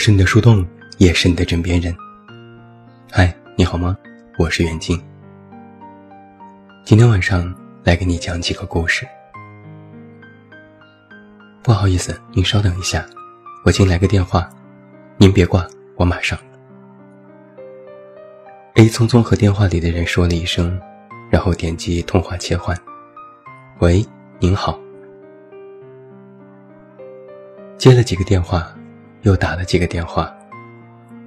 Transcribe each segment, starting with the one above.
是你的树洞，也是你的枕边人。嗨，你好吗？我是袁静。今天晚上来给你讲几个故事。不好意思，您稍等一下，我进来个电话，您别挂，我马上。A 匆匆和电话里的人说了一声，然后点击通话切换。喂，您好。接了几个电话。又打了几个电话，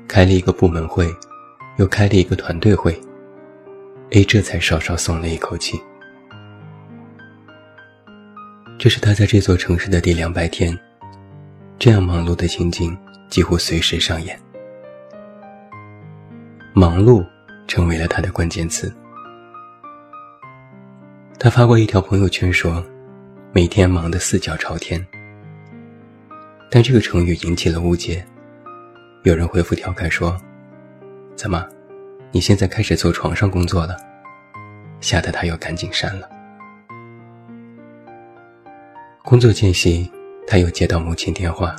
开了一个部门会，又开了一个团队会。A 这才稍稍松了一口气。这是他在这座城市的第两百天，这样忙碌的情景几乎随时上演。忙碌成为了他的关键词。他发过一条朋友圈说：“每天忙得四脚朝天。”但这个成语引起了误解，有人回复调侃说：“怎么，你现在开始做床上工作了？”吓得他又赶紧删了。工作间隙，他又接到母亲电话，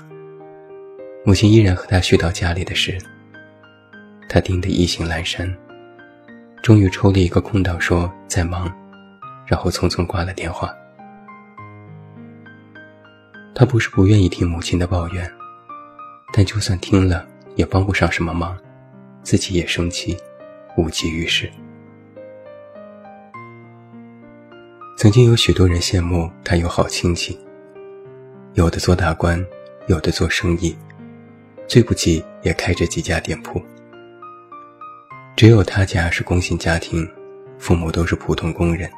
母亲依然和他絮叨家里的事。他盯得意兴阑珊，终于抽了一个空档说在忙，然后匆匆挂了电话。他不是不愿意听母亲的抱怨，但就算听了，也帮不上什么忙，自己也生气，无济于事。曾经有许多人羡慕他有好亲戚，有的做大官，有的做生意，最不济也开着几家店铺。只有他家是工薪家庭，父母都是普通工人。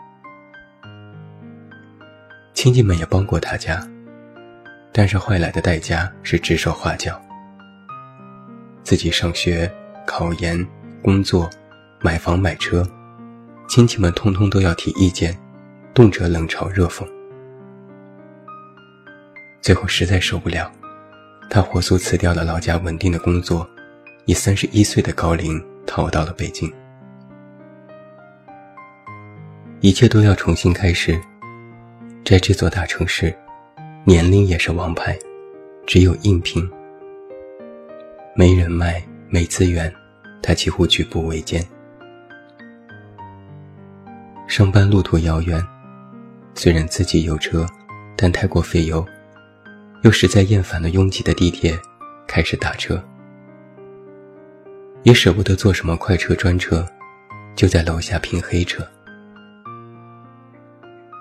亲戚们也帮过他家。但是换来的代价是指手画脚。自己上学、考研、工作、买房买车，亲戚们通通都要提意见，动辄冷嘲热讽。最后实在受不了，他火速辞掉了老家稳定的工作，以三十一岁的高龄逃到了北京。一切都要重新开始，在这座大城市。年龄也是王牌，只有硬拼，没人脉，没资源，他几乎举步维艰。上班路途遥远，虽然自己有车，但太过费油，又实在厌烦了拥挤的地铁，开始打车。也舍不得坐什么快车专车，就在楼下拼黑车。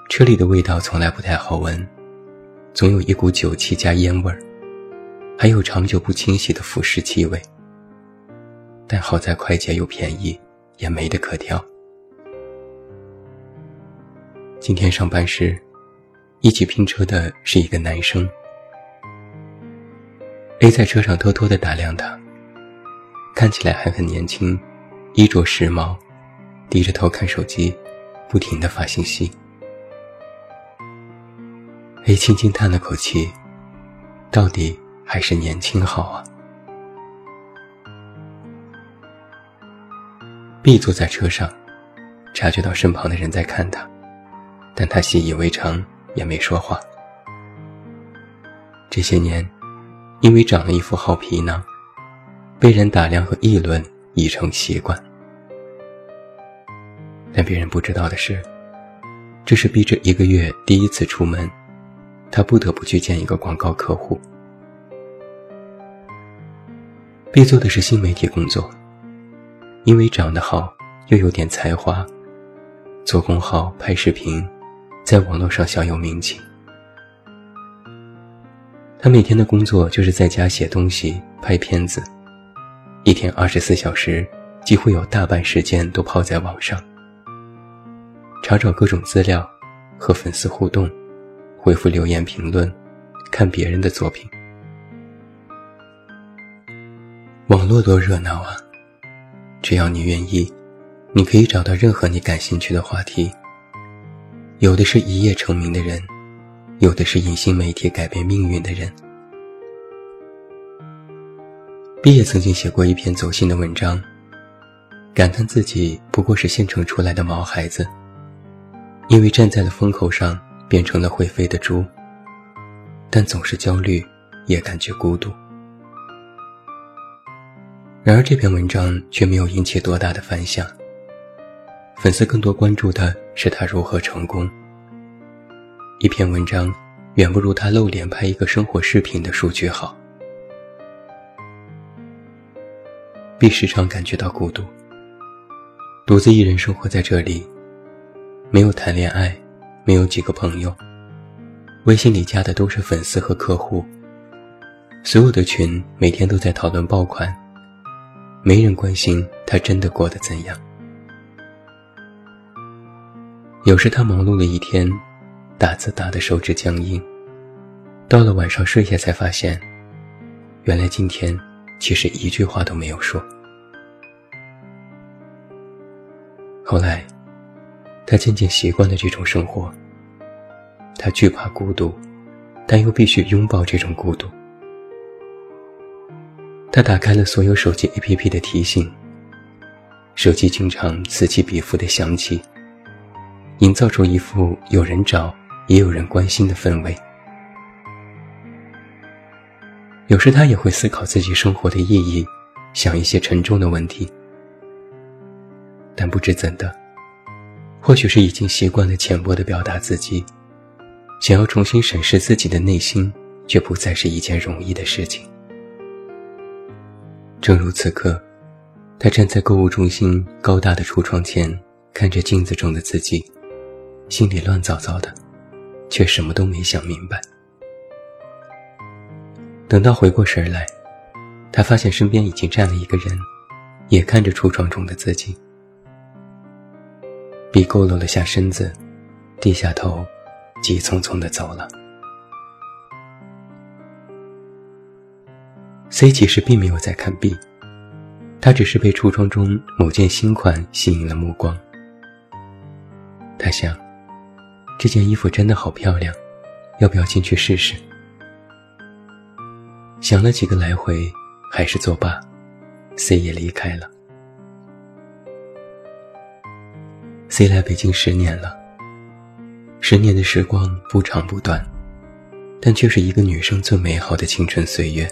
车里的味道从来不太好闻。总有一股酒气加烟味儿，还有长久不清洗的腐蚀气味。但好在快捷又便宜，也没得可挑。今天上班时，一起拼车的是一个男生。A 在车上偷偷的打量他，看起来还很年轻，衣着时髦，低着头看手机，不停的发信息。A 轻轻叹了口气，到底还是年轻好啊。B 坐在车上，察觉到身旁的人在看他，但他习以为常，也没说话。这些年，因为长了一副好皮囊，被人打量和议论已成习惯。但别人不知道的是，这是 B 这一个月第一次出门。他不得不去见一个广告客户。B 做的是新媒体工作，因为长得好又有点才华，做公号拍视频，在网络上小有名气。他每天的工作就是在家写东西、拍片子，一天二十四小时，几乎有大半时间都泡在网上，查找各种资料，和粉丝互动。回复留言评论，看别人的作品。网络多热闹啊！只要你愿意，你可以找到任何你感兴趣的话题。有的是一夜成名的人，有的是隐形媒体改变命运的人。毕业曾经写过一篇走心的文章，感叹自己不过是现成出来的毛孩子，因为站在了风口上。变成了会飞的猪，但总是焦虑，也感觉孤独。然而这篇文章却没有引起多大的反响，粉丝更多关注的是他如何成功。一篇文章远不如他露脸拍一个生活视频的数据好。必时常感觉到孤独，独自一人生活在这里，没有谈恋爱，没有几个朋友，微信里加的都是粉丝和客户，所有的群每天都在讨论爆款，没人关心他真的过得怎样。有时他忙碌了一天，打字打的手指僵硬，到了晚上睡下才发现，原来今天。其实一句话都没有说。后来，他渐渐习惯了这种生活。他惧怕孤独，但又必须拥抱这种孤独。他打开了所有手机 APP 的提醒，手机经常此起彼伏的响起，营造出一副有人找也有人关心的氛围。有时他也会思考自己生活的意义，想一些沉重的问题。但不知怎的，或许是已经习惯了浅薄的表达自己，想要重新审视自己的内心，却不再是一件容易的事情。正如此刻，他站在购物中心高大的橱窗前，看着镜子中的自己，心里乱糟糟的，却什么都没想明白。等到回过神来，他发现身边已经站了一个人，也看着橱窗中的自己。B 佝偻了下身子，低下头，急匆匆地走了。C 其实并没有在看 B，他只是被橱窗中某件新款吸引了目光。他想，这件衣服真的好漂亮，要不要进去试试？想了几个来回，还是作罢，C 也离开了。C 来北京十年了，十年的时光不长不短，但却是一个女生最美好的青春岁月。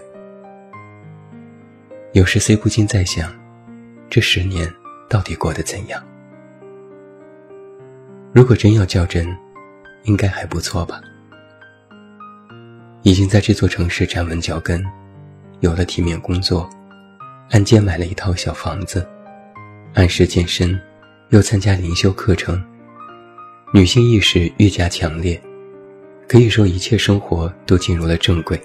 有时 C 不禁在想，这十年到底过得怎样？如果真要较真，应该还不错吧。已经在这座城市站稳脚跟，有了体面工作，按揭买了一套小房子，按时健身，又参加灵修课程，女性意识愈加强烈，可以说一切生活都进入了正轨。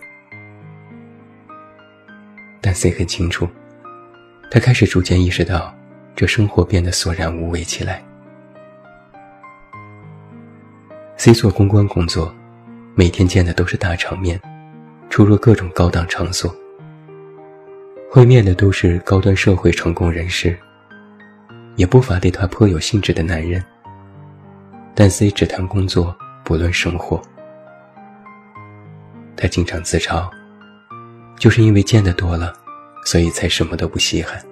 但 C 很清楚，他开始逐渐意识到，这生活变得索然无味起来。C 做公关工作。每天见的都是大场面，出入各种高档场所，会面的都是高端社会成功人士，也不乏对他颇有兴致的男人。但 C 只谈工作，不论生活。他经常自嘲，就是因为见得多了，所以才什么都不稀罕。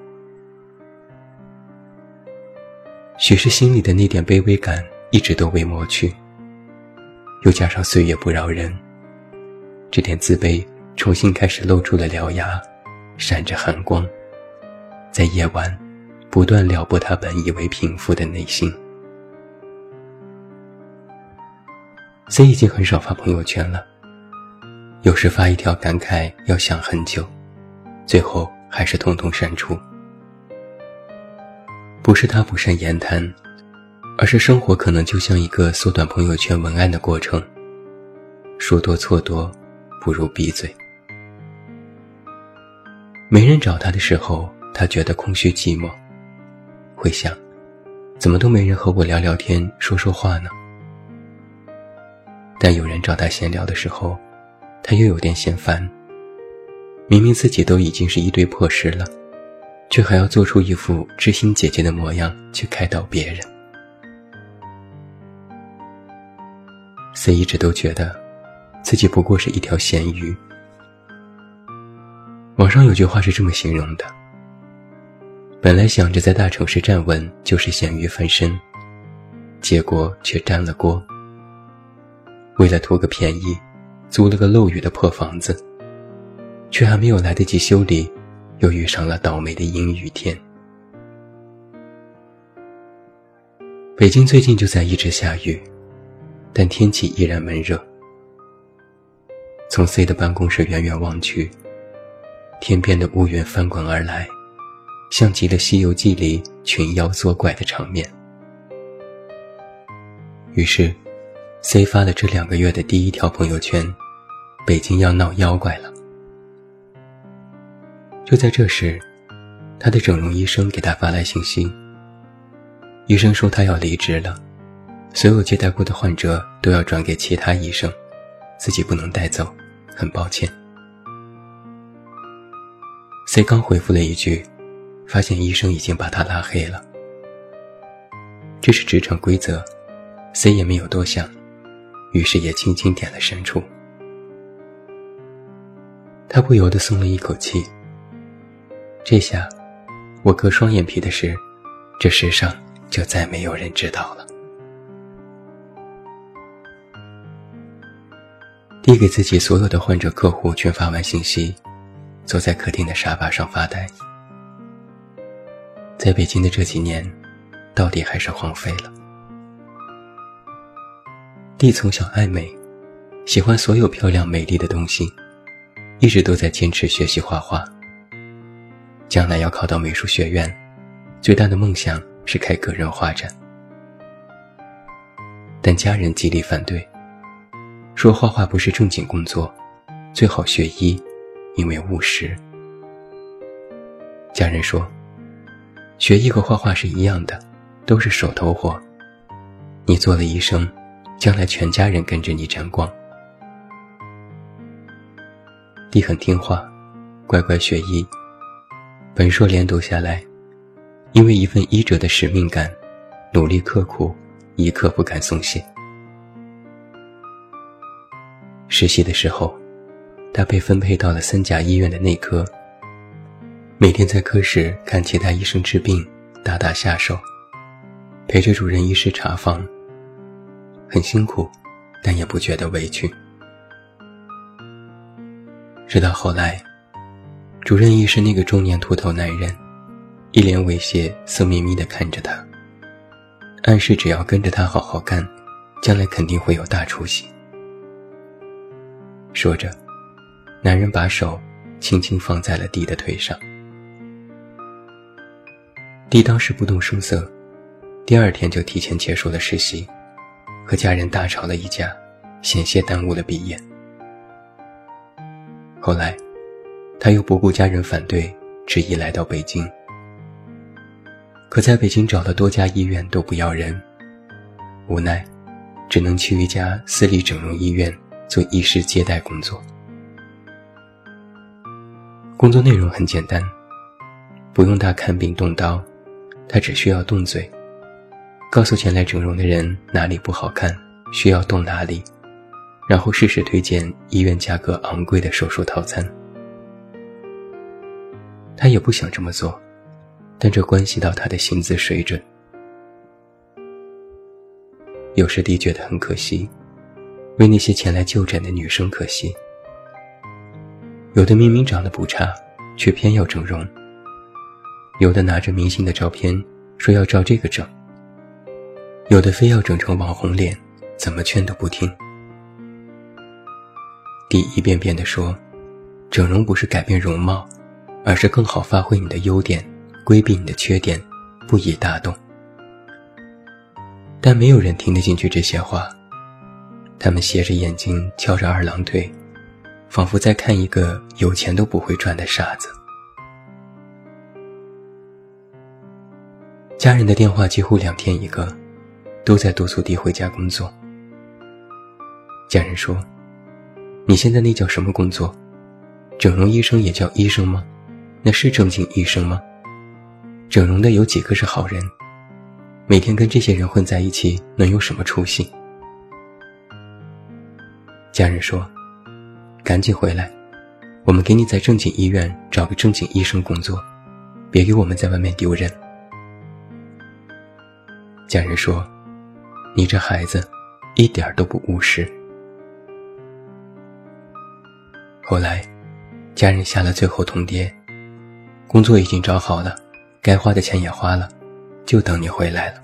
许是心里的那点卑微感一直都未抹去。又加上岁月不饶人，这点自卑重新开始露出了獠牙，闪着寒光，在夜晚不断撩拨他本以为平复的内心。C 已经很少发朋友圈了，有时发一条感慨要想很久，最后还是统统删除。不是他不善言谈。而是生活可能就像一个缩短朋友圈文案的过程，说多错多，不如闭嘴。没人找他的时候，他觉得空虚寂寞，会想，怎么都没人和我聊聊天、说说话呢？但有人找他闲聊的时候，他又有点嫌烦。明明自己都已经是一堆破事了，却还要做出一副知心姐姐的模样去开导别人。C 一直都觉得，自己不过是一条咸鱼。网上有句话是这么形容的：本来想着在大城市站稳就是咸鱼翻身，结果却沾了锅。为了图个便宜，租了个漏雨的破房子，却还没有来得及修理，又遇上了倒霉的阴雨天。北京最近就在一直下雨，但天气依然闷热。从 C 的办公室远远望去，天边的乌云翻滚而来，像极了《西游记》里群妖作怪的场面。于是，C 发了这两个月的第一条朋友圈：“北京要闹妖怪了。”就在这时，他的整容医生给他发来信息。医生说他要离职了，所有接待过的患者都要转给其他医生，自己不能带走，很抱歉。C 刚回复了一句，发现医生已经把他拉黑了。这是职场规则，C 也没有多想，于是也轻轻点了删除。他不由得松了一口气。这下，我割双眼皮的事，这世上就再没有人知道了。递给自己所有的患者客户群发完信息，坐在客厅的沙发上发呆。在北京的这几年，到底还是荒废了。弟从小爱美，喜欢所有漂亮美丽的东西，一直都在坚持学习画画。将来要考到美术学院，最大的梦想是开个人画展。但家人极力反对，说画画不是正经工作，最好学医，因为务实。家人说，学医和画画是一样的，都是手头活。你做了医生，将来全家人跟着你沾光。弟很听话，乖乖学医。本硕连读下来，因为一份医者的使命感，努力刻苦，一刻不敢松懈。实习的时候，他被分配到了三甲医院的内科，每天在科室看其他医生治病，打打下手，陪着主任医师查房，很辛苦，但也不觉得委屈。直到后来。主任医师那个中年秃头男人，一脸猥亵、色眯眯地看着他，暗示只要跟着他好好干，将来肯定会有大出息。说着，男人把手轻轻放在了弟的腿上。弟当时不动声色，第二天就提前结束了实习，和家人大吵了一架，险些耽误了毕业。后来。他又不顾家人反对，执意来到北京。可在北京找了多家医院都不要人，无奈，只能去一家私立整容医院做医师接待工作。工作内容很简单，不用他看病动刀，他只需要动嘴，告诉前来整容的人哪里不好看，需要动哪里，然后适时推荐医院价格昂贵的手术套餐。他也不想这么做，但这关系到他的薪资水准。有时弟觉得很可惜，为那些前来就诊的女生可惜。有的明明长得不差，却偏要整容；有的拿着明星的照片说要照这个整；有的非要整成网红脸，怎么劝都不听。弟一遍遍地说：“整容不是改变容貌。”而是更好发挥你的优点，规避你的缺点，不以大动。但没有人听得进去这些话，他们斜着眼睛，翘着二郎腿，仿佛在看一个有钱都不会赚的傻子。家人的电话几乎两天一个，都在督促弟回家工作。家人说：“你现在那叫什么工作？整容医生也叫医生吗？”那是正经医生吗？整容的有几个是好人？每天跟这些人混在一起，能有什么出息？家人说：“赶紧回来，我们给你在正经医院找个正经医生工作，别给我们在外面丢人。”家人说：“你这孩子，一点都不务实。”后来，家人下了最后通牒。工作已经找好了，该花的钱也花了，就等你回来了。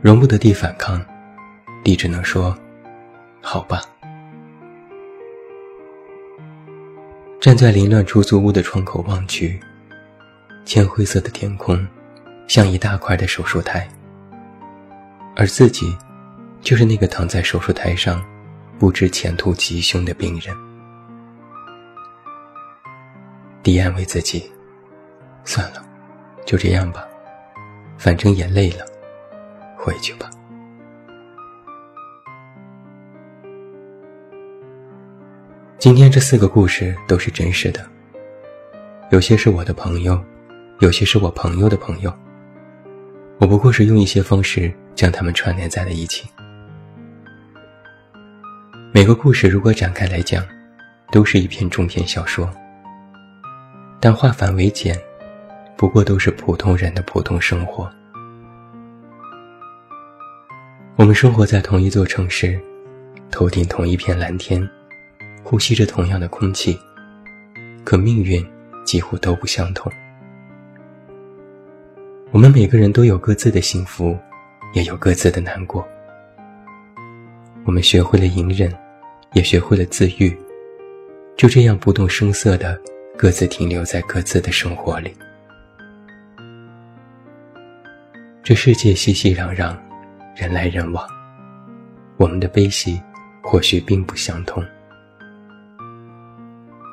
容不得地反抗，弟只能说：“好吧。”站在凌乱出租屋的窗口望去，浅灰色的天空，像一大块的手术台，而自己，就是那个躺在手术台上，不知前途吉凶的病人。迪安慰自己：“算了，就这样吧，反正也累了。”回去吧。今天这四个故事都是真实的，有些是我的朋友，有些是我朋友的朋友。我不过是用一些方式将它们串联在了一起。每个故事如果展开来讲，都是一篇中篇小说，但化繁为简，不过都是普通人的普通生活。我们生活在同一座城市，头顶同一片蓝天，呼吸着同样的空气，可命运几乎都不相同。我们每个人都有各自的幸福，也有各自的难过。我们学会了隐忍，也学会了自愈，就这样不动声色的各自停留在各自的生活里。这世界熙熙攘攘。人来人往，我们的悲喜或许并不相通。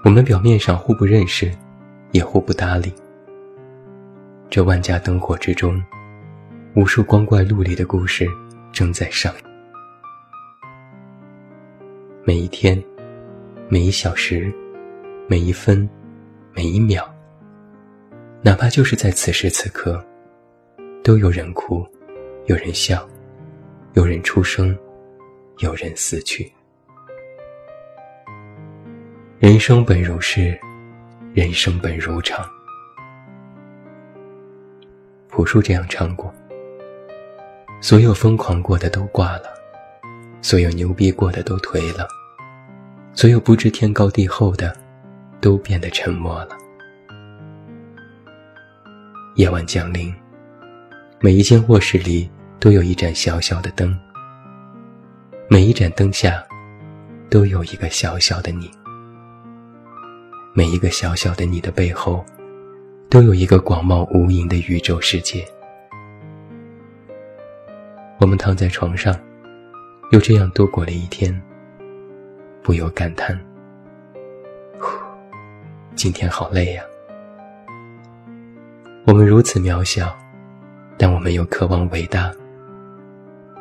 我们表面上互不认识，也互不搭理。这万家灯火之中，无数光怪陆离的故事正在上演。每一天，每一小时，每一分，每一秒，哪怕就是在此时此刻，都有人哭，有人笑。有人出生，有人死去。人生本如是，人生本如常。朴树这样唱过：所有疯狂过的都挂了，所有牛逼过的都颓了，所有不知天高地厚的，都变得沉默了。夜晚降临，每一间卧室里。都有一盏小小的灯，每一盏灯下，都有一个小小的你。每一个小小的你的背后，都有一个广袤无垠的宇宙世界。我们躺在床上，又这样度过了一天，不由感叹：今天好累呀。我们如此渺小，但我们又渴望伟大。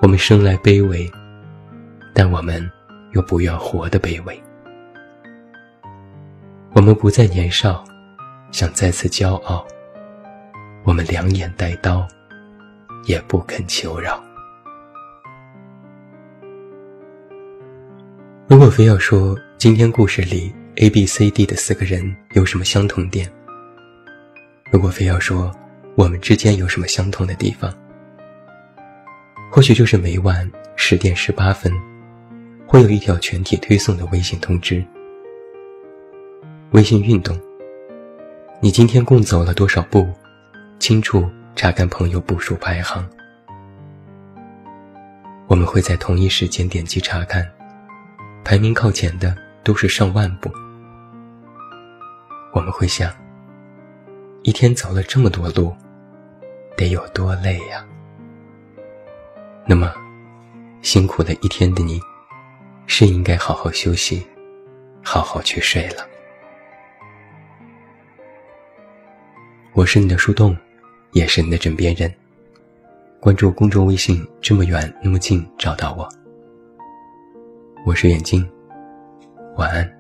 我们生来卑微，但我们又不愿活得卑微。我们不再年少，想再次骄傲。我们两眼带刀，也不肯求饶。如果非要说今天故事里 A、B、C、D 的四个人有什么相同点，如果非要说我们之间有什么相同的地方，或许就是每晚十点十八分，会有一条全体推送的微信通知。微信运动，你今天共走了多少步？清楚查看朋友步数排行。我们会在同一时间点击查看，排名靠前的都是上万步。我们会想，一天走了这么多路，得有多累呀？那么，辛苦了一天的你，是应该好好休息，好好去睡了。我是你的树洞，也是你的枕边人。关注公众微信，这么远那么近，找到我。我是眼睛，晚安。